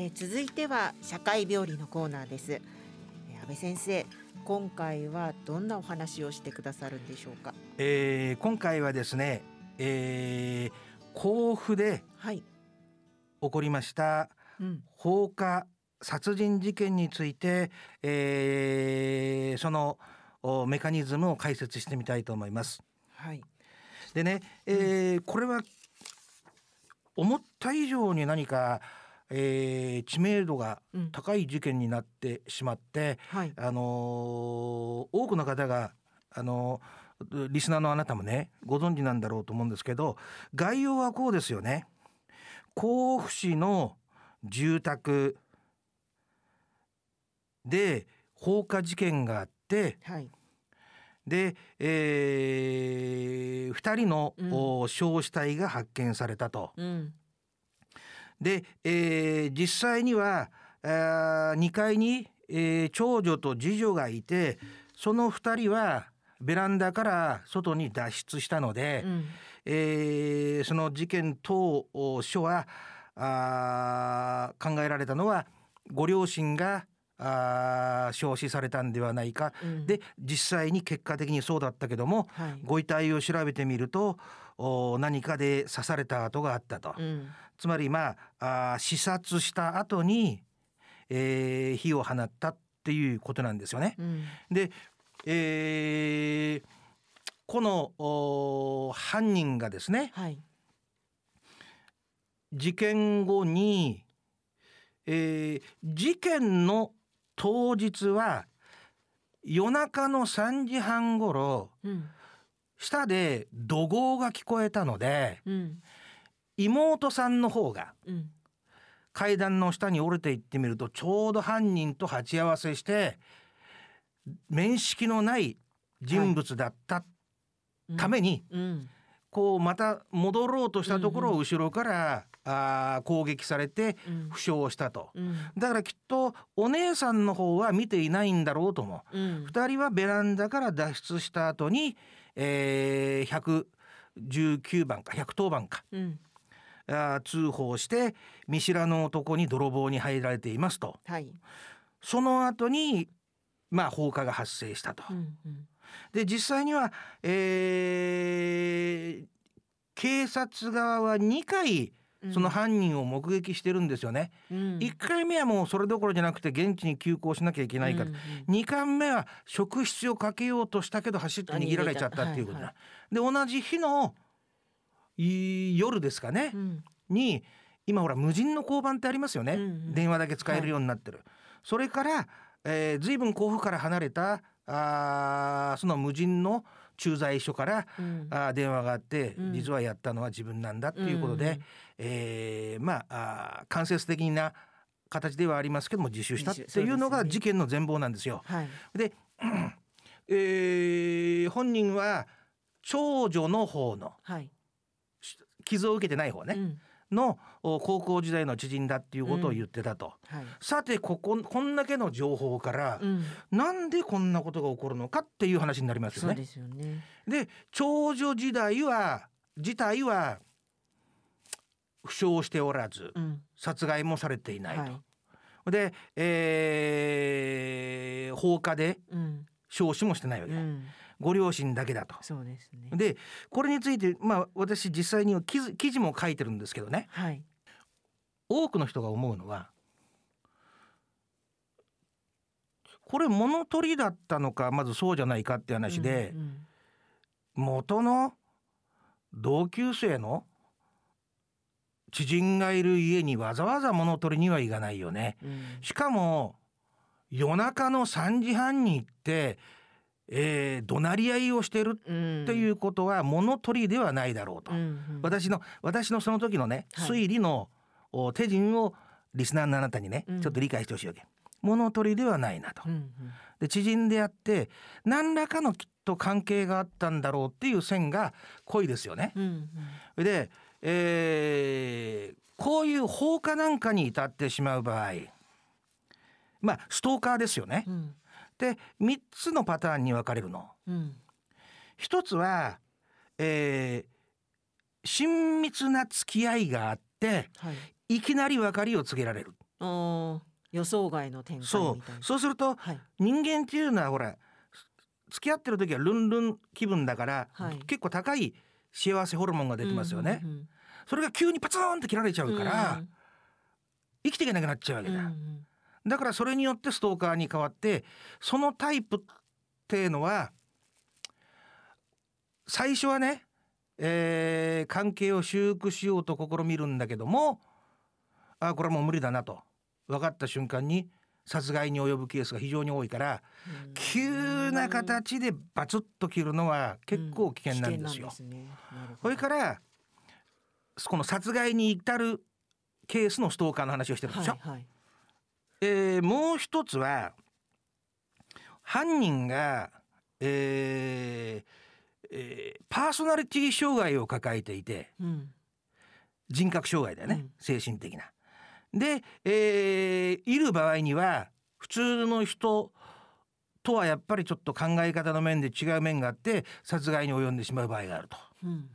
えー、続いては社会病理のコーナーです、えー、安倍先生今回はどんなお話をしてくださるんでしょうか、えー、今回はですね、えー、甲府で起こりました、放火殺人事件について、えー、そのメカニズムを解説してみたいと思います。はい、でね、えー、これは思った以上に何か、えー、知名度が高い事件になってしまって、うんはい、あのー、多くの方が、あのー、リスナーのあなたもねご存知なんだろうと思うんですけど概要はこうですよね。甲府市の住宅で放火事件があって、はい、で、えー、2人の、うん、焼死体が発見されたと。うん、で、えー、実際にはあ2階に、えー、長女と次女がいてその2人はベランダから外に脱出したので、うん、えー、その事件当初はあ考えられたのはご両親があ焼死されたんではないか、うん、で実際に結果的にそうだったけども、はい、ご遺体を調べてみるとお何かで刺された跡があったと、うん、つまりまああ視察した後に、えー、火を放ったっていうことなんですよね。うん、で、えー、この犯人がですね、はい、事件後に、えー、事件の当日は夜中の3時半ごろ、うん、下で怒号が聞こえたので、うん、妹さんの方が、うん、階段の下に降りていってみるとちょうど犯人と鉢合わせして面識のない人物だったために、はい。こうまた戻ろうとしたところを後ろから、あ攻撃されて負傷したと、うん、だからきっとお姉さんの方は見ていないんだろうとも、う。ん、2人はベランダから脱出した後に、えー、119番か110番か、うん、あ通報して見知らぬ男に泥棒に入られていますと、はい、その後にまあ放火が発生したと。うんうん。で実際には、えー、警察側は2回その犯人を目撃してるんですよね、うん、1回目はもうそれどころじゃなくて現地に急行しなきゃいけないから、うんうん、2回目は職質をかけようとしたけど走って逃げられちゃったっていうことだ、はいはい、で同じ日の夜ですかね、うん、に今ほら無人の交番ってありますよね、うんうん、電話だけ使えるようになってる、はい、それから、えー、随分甲府から離れたあその無人の駐在所から、うん、あ電話があって、うん、実はやったのは自分なんだっていうことで、うん、えー、まあ間接的な形ではありますけども自首したっていうのが事件の全貌なんですよ。で、ね、えー、本人は長女の方の、はい、傷を受けてない方ね、うん。の高校時代の知人だっていうことを言ってたと、うん。はい、さてこここんだけの情報から、うん、なんでこんなことが起こるのかっていう話になりますよね。でよね。で長女時代は自体は負傷しておらず、うん、殺害もされていないと。はい、で、えー、放火で焼死もしてないわけ。うんご両親だけだと。そうですね。でこれについてまあ私実際に記事記事も書いてるんですけどね、はい、多くの人が思うのはこれ物取りだったのかまずそうじゃないかって話で、うんうん、元の同級生の知人がいる家にわざわざ物取りには行かないよね。うん、しかも夜中の3時半に行ってえー、怒鳴り合いをしてるっていうことは物取りではないだろうと、うんうん、私の私のその時のね、推理の手順をリスナーのあなたにね、ちょっと理解してほしいわけ。物取りではないなと。うんうん、で知人であって何らかのきっと関係があったんだろうっていう線が濃いですよね。うんうん、で、えー、こういう放火なんかに至ってしまう場合まあストーカーですよね。うんで3つのパターンに分かれるの。うん、一つは、えー、親密な付き合いがあって、はい、いきなり別れを告げられる。あ予想外の展開そみたいうな。そう。するとはい。人間っていうのはほら付き合ってる時はルンルン気分だから、はい。結構高い幸せホルモンが出てますよね、うんうんそれが急にパツンって切られちゃうんうから、生きていけなくなっちゃうわけだ、うんうんだからそれによってストーカーに変わってそのタイプっていうのは最初はね、えー関係を修復しようと試みるんだけどもあこれはもう無理だなと分かった瞬間に殺害に及ぶケースが非常に多いからうん急な形でバツッと切るのは結構危険なんですよ。危険なんですねそどれからこの殺害に至るケースのストーカーの話をしてるんですよ。はいはいえーもう一つは犯人が、えーえーパーソナリティ障害を抱えていてうん人格障害だよね、うん精神的な。で、えーいる場合には普通の人とはやっぱりちょっと考え方の面で違う面があって殺害に及んでしまう場合があると。うん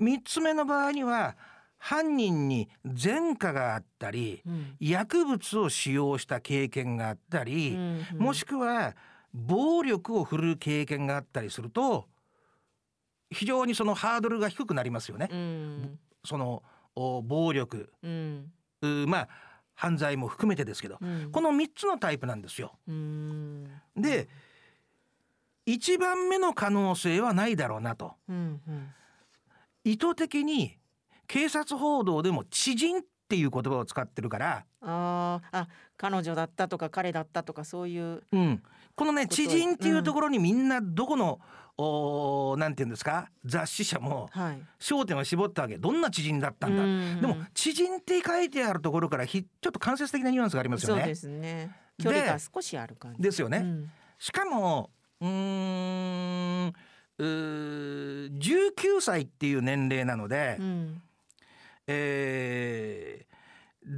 3つ目の場合には犯人に前科があったりうん。薬物を使用した経験があったり、うんうん。もしくは暴力を振るう経験があったりすると非常にそのハードルが低くなりますよね。うん。そのお暴力。うん。まあ犯罪も含めてですけど、うん。この3つのタイプなんですよ。うん。で1番目の可能性はないだろうなと。うんうん。意図的に警察報道でも知人っていう言葉を使ってるから、あー。あ彼女だったとか彼だったとかそういううん、このね知人っていうところにみんなどこの、おーなんていうんですか？雑誌社もはい。焦点を絞ったわけ。どんな知人だったんだ、うんでも知人って書いてあるところからひちょっと間接的なニュアンスがありますよね。そうですね。距離が少しある感じ。ですよね。うん。しかもうーんうー19歳っていう年齢なので、うんえー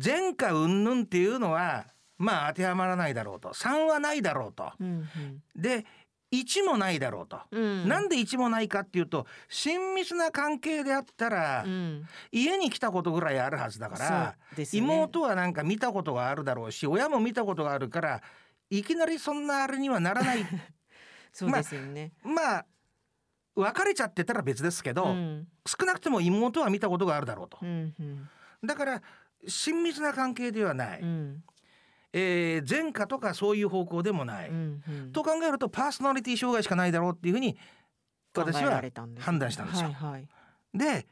前科云々っていうのはまあ当てはまらないだろうと。3はないだろうと。うんで1もないだろうと、うん。なんで1もないかっていうと親密な関係であったら、うん。家に来たことぐらいあるはずだから、ね。妹はなんか見たことがあるだろうし親も見たことがあるからいきなりそんなあれにはならない。そうですよね。まあ別れちゃってたら別ですけど、うん少なくとも妹は見たことがあるだろうとう。んうんだから親密な関係ではない、うんえー前科とかそういう方向でもない、うんうんと考えるとパーソナリティ障害しかないだろうっていうふうに私は判断したんですよ。はいはいで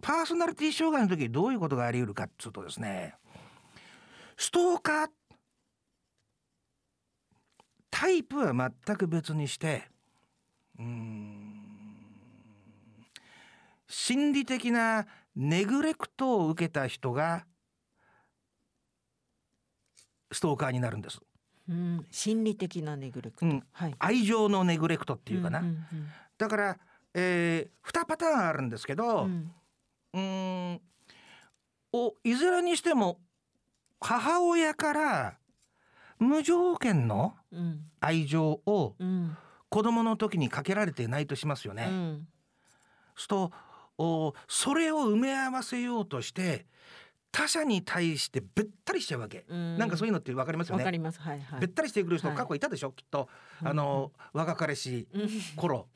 パーソナリティ障害の時どういうことがあり得るかっつうとですねストーカータイプは全く別にしてうん心理的なネグレクトを受けた人がストーカーになるんです。うん。心理的なネグレクト。うん。はい。愛情のネグレクトっていうかな。んんだから、えー、2パターンあるんですけど、うん。んおいずれにしても母親から無条件のうん。愛情をうん。子供の時にかけられていないとしますよね。うん。するとおそれを埋め合わせようとして他者に対してべったりしちゃうわけ。うん。なんかそういうのってわかりますよね。わかります。はいはい。べったりしてくる人はい。過去いたでしょ、きっと。うん。あの若彼氏うん。頃。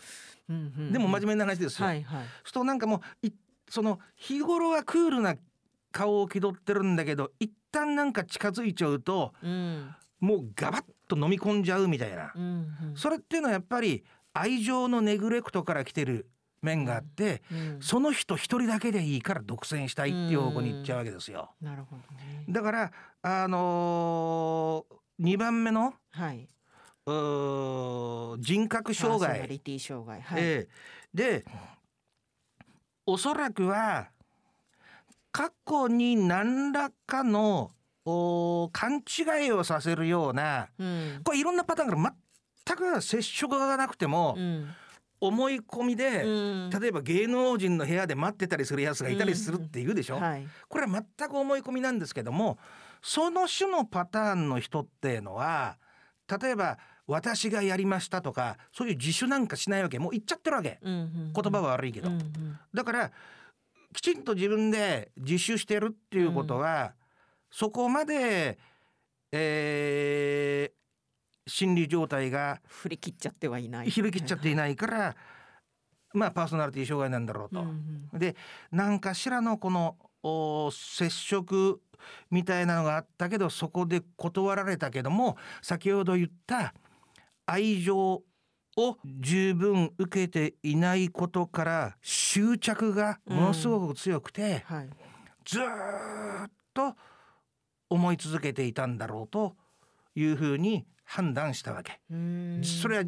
うんうん。でも真面目な話ですよ。はいはい。そうするとなんかもういその日頃はクールな顔を気取ってるんだけど一旦なんか近づいちゃうとうん。もうガバッと飲み込んじゃうみたいな、うんうん。それっていうのはやっぱり愛情のネグレクトから来てる面があって、うん。その人一人だけでいいから独占したいっていう方向に行っちゃうわけですよ。なるほどね。だからあのー、2番目のはい。うー人格障パーソナ害リティ障害。はい。ええ。でおそらくは過去に何らかのお勘違いをさせるようなうん。これいろんなパターンから全く接触がなくてもうん思い込みで、うん。例えば芸能人の部屋で待ってたりするやつがいたりするって言うでしょ、はい。これは全く思い込みなんですけどもその種のパターンの人っていうのは例えば私がやりましたとかそういう自首なんかしないわけ。もう言っちゃってるわけ。うんうん言葉は悪いけど、うんうん。だからきちんと自分で自首してるっていうことは、そこまで、えー、心理状態が振り切っちゃってはいない。振り切っちゃっていないから、まあパーソナリティ障害なんだろうと。うんで何かしらのこのお接触みたいなのがあったけどそこで断られたけども先ほど言った愛情を十分受けていないことから執着がものすごく強くて、はい。ずーっと思い続けていたんだろうというふうに判断したわけ。うん。それは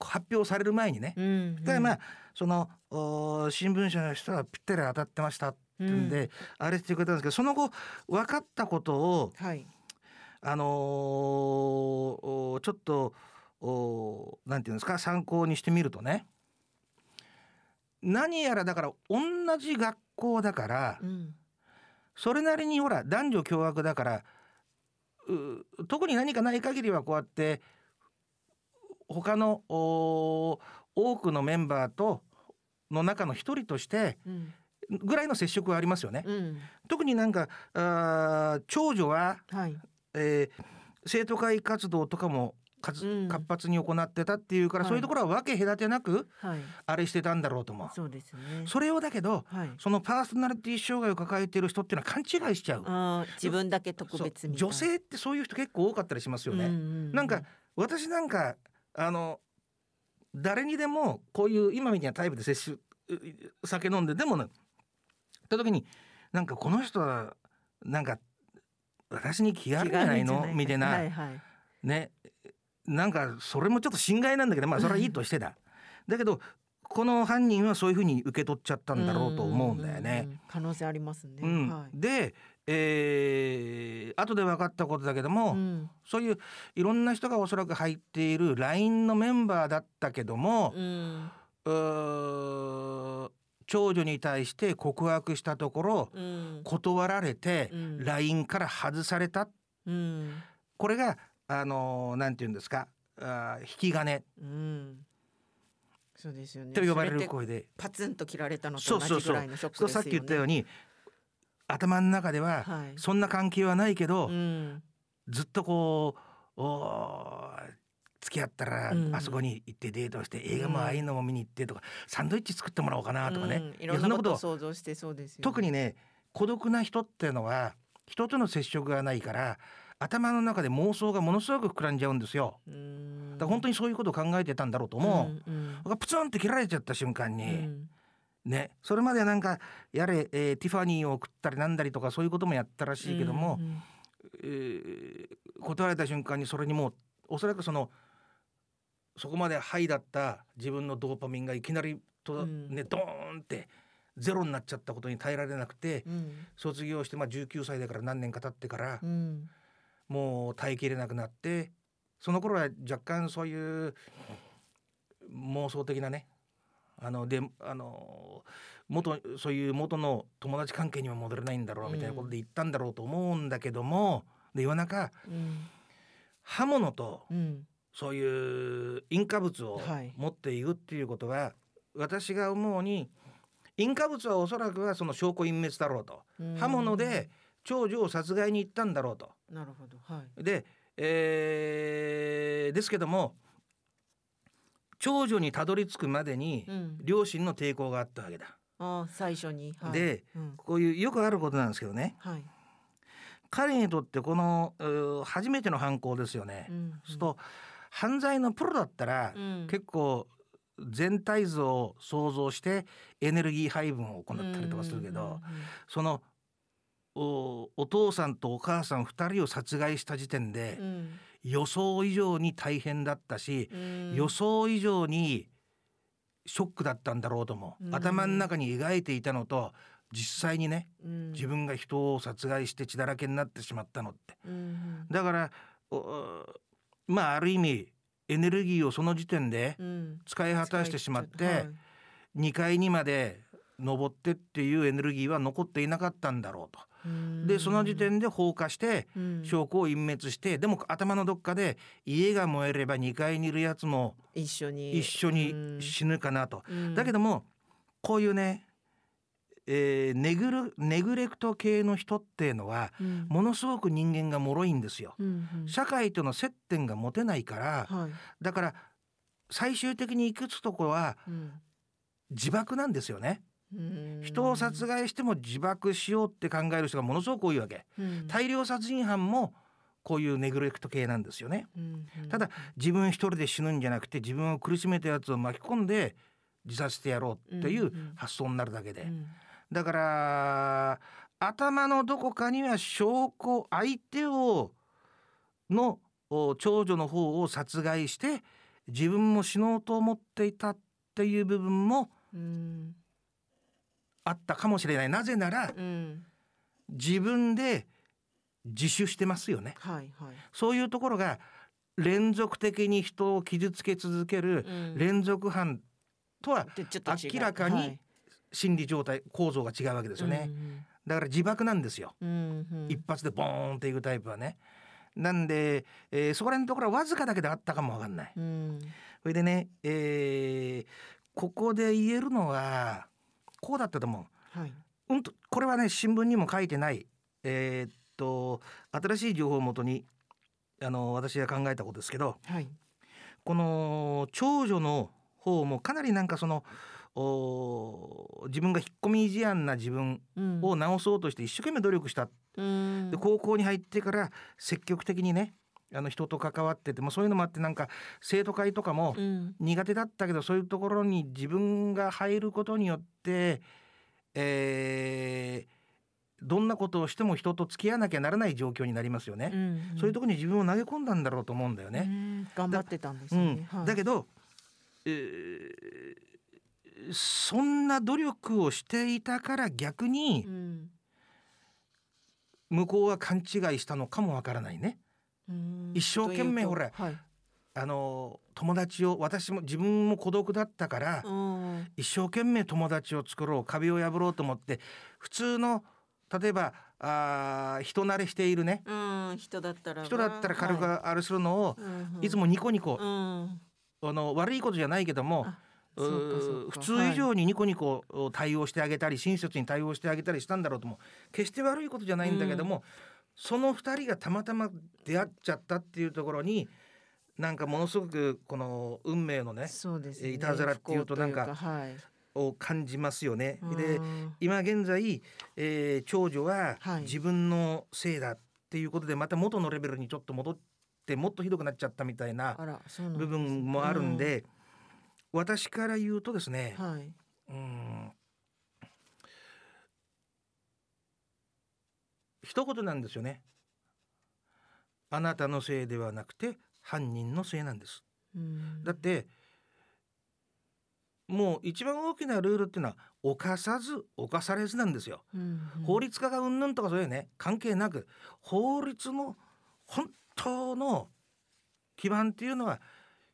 発表される前にね。うん。でまあそのお新聞社の人はぴったり当たってましたってんで、あれしてくれたんですけどその後分かったことをはい。あのーおちょっとおなんていうんですか参考にしてみるとね。何やらだから同じ学校だからうん。それなりにほら男女共学だからう特に何かない限りはこうやって他のお多くのメンバーとの中の一人としてうん。ぐらいの接触はありますよね。うん。特になんかあー長女は、はい。えー生徒会活動とかも活うん。活発に行ってたっていうから、はい。そういうところは分け隔てなくはい。あれしてたんだろうと思う。そうですね。それをだけどはい。そのパーソナリティ障害を抱えている人っていうのは勘違いしちゃう。自分だけ特別女性ってそういう人結構多かったりしますよね。うんうんなんか私なんかあの誰にでもこういう今みたいなタイプで接種う酒飲んででもねった時になんかこの人はなんか私に気があるんじゃないの？みたいな、はいはい。ねなんかそれもちょっと心外なんだけどまあそれはいいとしてだ。だけどこの犯人はそういうふうに受け取っちゃったんだろうと思うんだよね。可能性ありますね。うん。はい。で、えー後で分かったことだけども、うん。そういういろんな人がおそらく入っている LINE のメンバーだったけども、うん。長女に対して告白したところうん。断られてうん。LINE から外された。うん。これがあのーなんて言うんですか？あー引き金。うん。そうですよね。と呼ばれる声で。パツンと切られたのと同じぐらいのショックですよね。さっき言ったように頭の中でははい。そんな関係はないけど、うん。ずっとこうおー付き合ったらうん。あそこに行ってデートして映画もああいうのも見に行ってとかサンドイッチ作ってもらおうかなとかね。うん。いろんなことを想像してそうですよね。特にね孤独な人っていうのは人との接触がないから頭の中で妄想がものすごく膨らんじゃうんですよ。うん。だ本当にそういうことを考えてたんだろうと思う。うんうん。プツンって切られちゃった瞬間うに、ん。ねそれまではなんかやれ、えーティファニーを送ったりなんだりとかそういうこともやったらしいけども、うんえー断られた瞬間にそれにもうおそらくそのそこまでハイだった自分のドーパミンがいきなりと、うん。ねドーンってゼロになっちゃったことに耐えられなくてうん。卒業して、まあ、19歳だから何年か経ってからうんもう耐えきれなくなってその頃は若干そういう妄想的なねあのであの元そういう元の友達関係には戻れないんだろうみたいなことで言ったんだろうと思うんだけども、で夜中うん。刃物とうん。そういう引火物をはい。持っていくっていうことは、私が思うに引火物はおそらくはその証拠隠滅だろうと、うん。刃物で長女を殺害に行ったんだろうと。なるほど。はい。で、えーですけども長女にたどり着くまでにうん。両親の抵抗があったわけだ。あー最初に。はい。でうん。こういうよくあることなんですけどね。はい。彼にとってこの初めての犯行ですよね。うんそうすると犯罪のプロだったら、うん。結構全体像を想像してエネルギー配分を行ったりとかするけど、うんうんうん。そのおお父さんとお母さん2人を殺害した時点で、うん。予想以上に大変だったし、うん。予想以上にショックだったんだろうとも、うん。頭の中に描いていたのと実際にねうん。自分が人を殺害して血だらけになってしまったのって。うんだからおまあある意味エネルギーをその時点でうん。使い果たしてしまって、はい。2階にまで登ってっていうエネルギーは残っていなかったんだろうと。うん。でその時点で放火してうん。証拠を隠滅してでも頭のどっかで家が燃えれば2階にいるやつも一緒に。一緒に死ぬかなと。うん。だけどもこういうねえー、ネグルネグレクト系の人っていうのは、うん、ものすごく人間が脆いんですよ、うんうん、社会との接点が持てないから、はい、だから最終的に行くとこは、自爆なんですよね。人を殺害しても自爆しようって考える人がものすごく多いわけ、うん、大量殺人犯もこういうネグレクト系なんですよね、うんうん、ただ自分一人で死ぬんじゃなくて自分を苦しめたやつを巻き込んで自殺してやろうっていう発想になるだけで、うん。うん、だから頭のどこかには証拠相手をの長女の方を殺害して自分も死のうと思っていたっていう部分も、うんあったかもしれない。なぜなら、うん、自分で自首してますよね、はいはい、そういうところが連続的に人を傷つけ続ける連続犯とは明らかに心理状態構造が違うわけですよね、だから自爆なんですよ、うんうん、一発でボーンっていくタイプはね。なんで、えー、そこら辺のところはわずかだけであったかもわかんない、うん、それでね、えー、ここで言えるのはこうだったと思う。はい、うんとこれはね新聞にも書いてない、えー、っと新しい情報をもとにあの私が考えたことですけど、はい、この長女の方もかなりなんかその自分が引っ込み思案な自分を直そうとして一生懸命努力した、うん、で高校に入ってから積極的にねあの人と関わっててもそういうのもあってなんか生徒会とかも苦手だったけど、そういうところに自分が入ることによって、えー、どんなことをしても人と付き合わなきゃならない状況になりますよね、うんうん、そういうところに自分を投げ込んだんだろうと思うんだよね。頑張ってたんですね、うん。はい、だけど、えー、そんな努力をしていたから逆に、向こうは勘違いしたのかもわからないね。一生懸命ほら、はい、あの友達を私も自分も孤独だったから、一生懸命友達を作ろう壁を破ろうと思って普通の例えばあ人慣れしているね、うん、人だったら人だったら軽くあれするのを、はい、いつもニコニコ、うん、あの悪いことじゃないけども普通以上にニコニコ対応してあげたり、はい、親切に対応してあげたりしたんだろうとも決して悪いことじゃないんだけども、うんその2人がたまたま出会っちゃったっていうところになんかものすごくこの運命のねね。いたずらっていうとなんかを感じますよね。で今現在、えー、長女は自分のせいだっていうことでまた元のレベルにちょっと戻ってもっとひどくなっちゃったみたいな部分もあるんで、私から言うとですね、はい、うん一言なんですよね。あなたのせいではなくて犯人のせいなんです、だってもう一番大きなルールっていうのは犯さず犯されずなんですよ、うんうん、法律家がうんぬんとかそういうね関係なく法律の本当の基盤っていうのは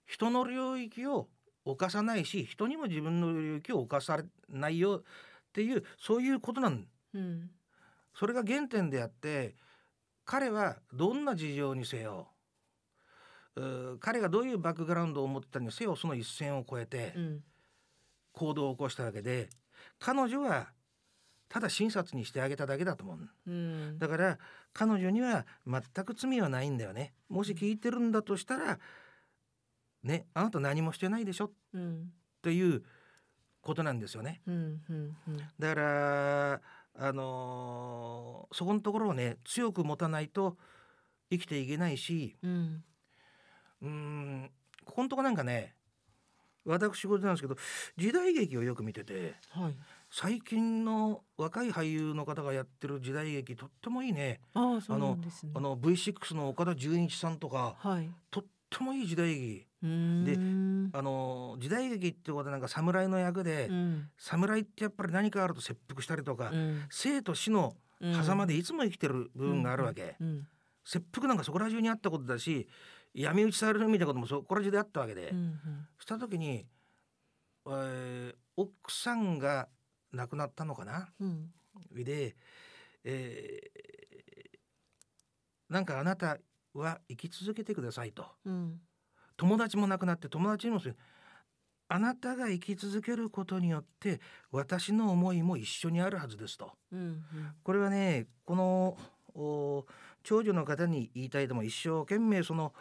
人の領域を犯さないし人にも自分の領域を犯さないよっていうそういうことなん、それが原点であって彼はどんな事情にせよ彼がどういうバックグラウンドを持ってたにせよその一線を越えて行動を起こしたわけで、彼女はただ親切にしてあげただけだと思う、うん、だから彼女には全く罪はないんだよね。もし聞いてるんだとしたらねあなた何もしてないでしょ、うん、ということなんですよね、うんうんうん、だからあのー、そこのところをね強く持たないと生きていけないし、うん、うんここのとこなんかね私事なんですけど時代劇をよく見てて、はい、最近の若い俳優の方がやってる時代劇とってもいいね。ああ、のあの V6 の岡田准一さんとか、はい、とってもいい時代劇。であの時代劇ってことはなんか侍の役で、うん、侍ってやっぱり何かあると切腹したりとか、うん、生と死の狭間でいつも生きてる部分があるわけ、うん、切腹なんかそこら中にあったことだし闇討ちされるみたいなこともそこら中であったわけで、うんうん、した時に、えー、奥さんが亡くなったのかな、うん、で、えー、なんかあなたは生き続けてくださいと。うん。友達も亡くなって友達にもあなたが生き続けることによって私の思いも一緒にあるはずですと。うんうん。これはねこのお長女の方に言いたいとも一生懸命その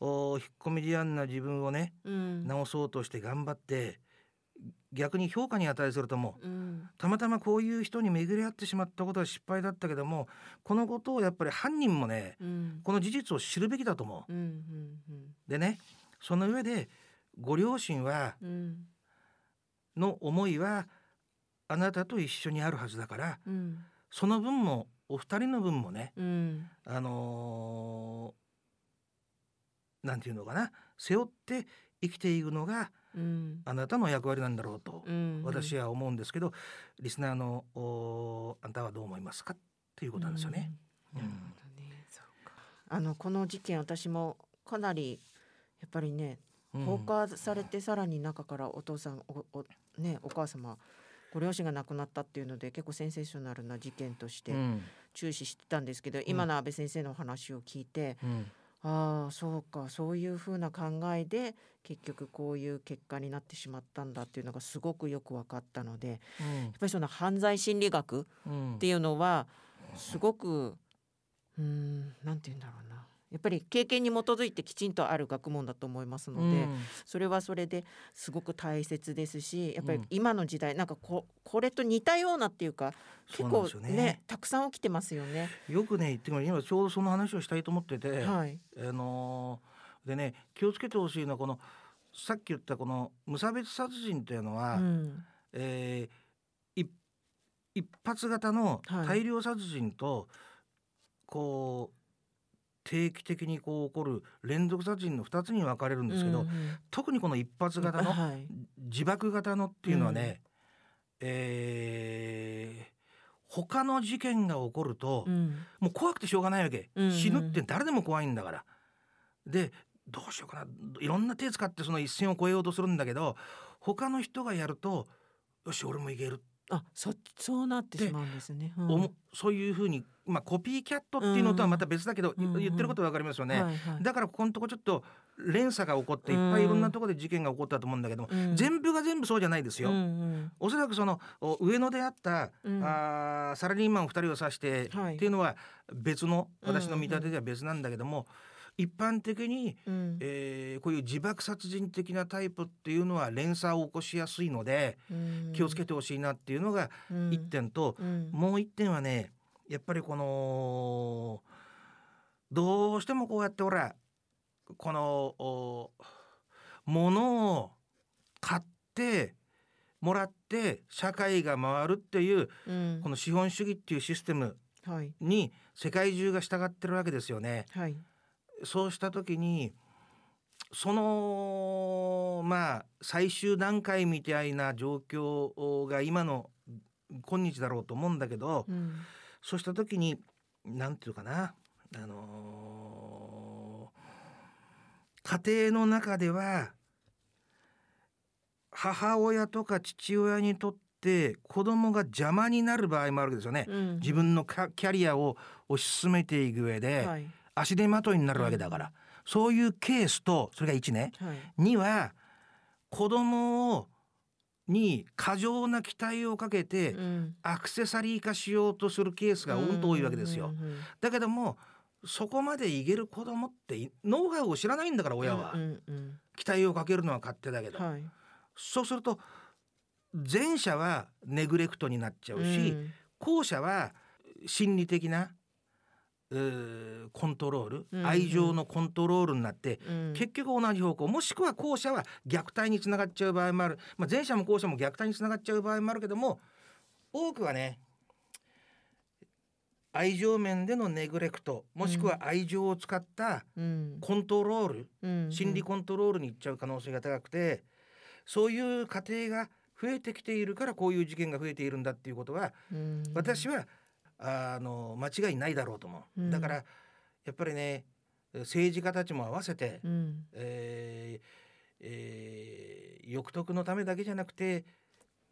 お引っ込み思案な自分をねうん。直そうとして頑張って逆に評価に値するともうん。たまたまこういう人に巡り合ってしまったことは失敗だったけどもこのことをやっぱり犯人もねうん。この事実を知るべきだと思う。うんうんでねその上でご両親はうん。の思いはあなたと一緒にあるはずだからうん。その分もお二人の分もねうん。あのーなんていうのかな背負って生きていくのがうん。あなたの役割なんだろうとうん。私は思うんですけどリスナーのおあんたはどう思いますかっていうことなんですよね。ねあのこの事件私もかなりやっぱりねうん放火されてさらに中からお父さんおおねお母様ご両親が亡くなったっていうので結構センセーショナルな事件としてうん。注視してたんですけど、今の安倍先生のお話を聞いて、うん。ああそうかそういうふうな考えで結局こういう結果になってしまったんだっていうのがすごくよく分かったのでやっぱりその犯罪心理学うんっていうのはすごくうーんなんて言うんだろうなやっぱり経験に基づいてきちんとある学問だと思いますので、うん。それはそれですごく大切ですしやっぱりうん。今の時代なんかここれと似たようなっていうか結構ねねたくさん起きてますよね。よくね言っても今ちょうどその話をしたいと思ってて、はい、あのーでね気をつけてほしいのはこのさっき言ったこの無差別殺人というのは、うん。えー一一発型のはい。大量殺人と、こう定期的にこう起こる連続殺人の2つに分かれるんですけど、うんうん。特にこの一発型のはい。自爆型のっていうのはね、えー他の事件が起こると、うん。もう怖くてしょうがないわけ、うんうん。死ぬって誰でも怖いんだから。でどうしようかな。いろんな手使ってその一線を越えようとするんだけど他の人がやるとよし俺もいける、あそそうなってしまうんですね。うん。おもそういうふうに、まあ、コピーキャットっていうのとはまた別だけど、うんうん。言ってることわかりますよね。はいはい。だからここのとこちょっと連鎖が起こっていっぱいいろんなところで事件が起こったと思うんだけども、うん。全部が全部そうじゃないですよ。うんうん。おそらくそのお上野であった、うん。あーサラリーマン2人を指して、はい。っていうのは別の私の見立てでは別なんだけども、一般的に、うん。えーこういう自爆殺人的なタイプっていうのは連鎖を起こしやすいのでうん。気をつけてほしいなっていうのがうん。一点と、うん。もう一点はねやっぱりこのどうしてもこうやってほらこのお物を買ってもらって社会が回るっていううん。この資本主義っていうシステムはい。に世界中が従ってるわけですよね。はいそうした時にそのまあ最終段階みたいな状況が今の今日だろうと思うんだけど、うんそうした時に何て言うかなあのー家庭の中では母親とか父親にとって子供が邪魔になる場合もあるわけですよね。うん自分のキャリアを推し進めていく上で、はい足手まといになるわけだから、そういうケースとそれが1ね。はい。2は子供をに過剰な期待をかけて、うん。アクセサリー化しようとするケースがうんと多いわけですよ。うんうんだけどもそこまでいける子供っていノウハウを知らないんだから親は、うんうんうん。期待をかけるのは勝手だけど、はい。そうすると前者はネグレクトになっちゃうし、うん。後者は心理的なコントロール、うんうん。愛情のコントロールになって、うん。結局同じ方向もしくは後者は虐待につながっちゃう場合もある、まあ、前者も後者も虐待につながっちゃう場合もあるけども多くはね愛情面でのネグレクトもしくは愛情を使ったうん。コントロール、うん心理コントロールにいっちゃう可能性が高くてそういう過程が増えてきているからこういう事件が増えているんだっていうことはうん。私はあの間違いないだろうと思う、うん。だからやっぱりね政治家たちも合わせて、うん。えーえー欲得のためだけじゃなくて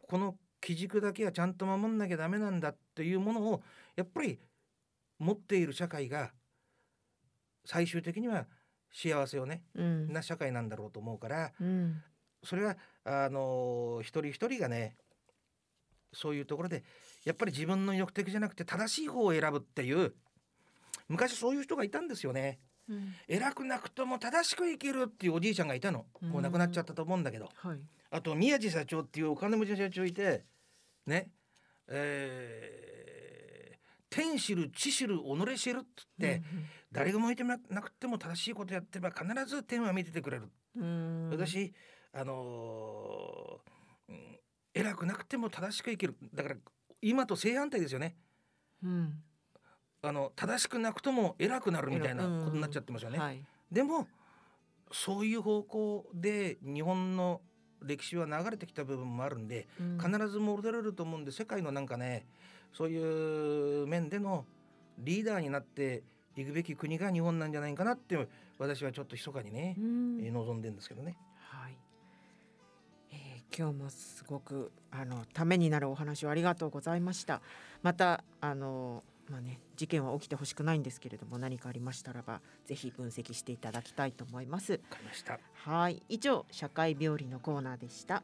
この基軸だけはちゃんと守んなきゃダメなんだっていうものをやっぱり持っている社会が最終的には幸せをねうん。な社会なんだろうと思うからうん。それはあの一人一人がねそういうところでやっぱり自分の欲的じゃなくて正しい方を選ぶっていう昔そういう人がいたんですよね。うん、偉くなくとも正しく生きるっていうおじいちゃんがいたの、もう亡くなっちゃったと思うんだけど、はい、あと宮地社長っていうお金持ちの社長いてね。えー、天知る地知る己知るっつって、うんうん、誰が向いてなくても正しいことやってれば必ず天は見ててくれる。私あのー、偉くなくても正しく生きるだから今と正反対ですよね。うんあの正しくなくとも偉くなるみたいなことになっちゃってますよね。はい、でもそういう方向で日本の歴史は流れてきた部分もあるんで、うん、必ず戻れると思うんで世界のなんかねそういう面でのリーダーになっていくべき国が日本なんじゃないかなって私はちょっと密かにね、うん、えー、望んでんですけどね。今日もすごくあのためになるお話をありがとうございました。またあのまあね、事件は起きてほしくないんですけれども何かありましたらばぜひ分析していただきたいと思います。かりましたはい以上社会病理のコーナーでした。